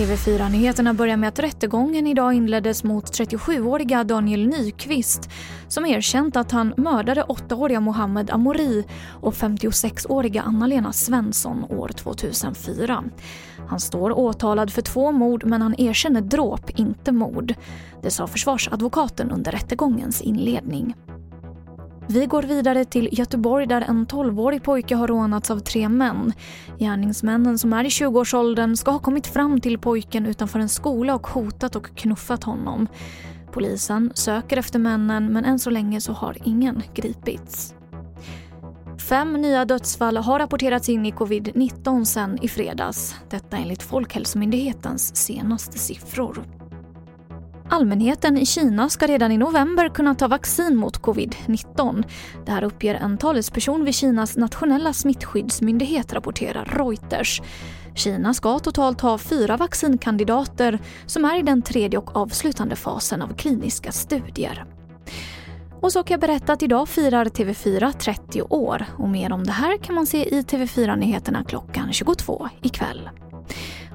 TV4-nyheterna börjar med att rättegången idag inleddes mot 37-åriga Daniel Nyqvist som erkänt att han mördade 8-åriga Mohammed Amori och 56-åriga Anna-Lena Svensson år 2004. Han står åtalad för två mord men han erkänner dråp, inte mord. Det sa försvarsadvokaten under rättegångens inledning. Vi går vidare till Göteborg där en 12-årig pojke har rånats av tre män. Gärningsmännen som är i 20-årsåldern ska ha kommit fram till pojken utanför en skola och hotat och knuffat honom. Polisen söker efter männen men än så länge så har ingen gripits. Fem nya dödsfall har rapporterats in i covid-19 sen i fredags. Detta enligt Folkhälsomyndighetens senaste siffror. Allmänheten i Kina ska redan i november kunna ta vaccin mot covid-19. Det här uppger en talesperson vid Kinas nationella smittskyddsmyndighet, rapporterar Reuters. Kina ska totalt ha fyra vaccinkandidater som är i den tredje och avslutande fasen av kliniska studier. Och så kan jag berätta att idag firar TV4 30 år och mer om det här kan man se i TV4-nyheterna klockan 22 ikväll.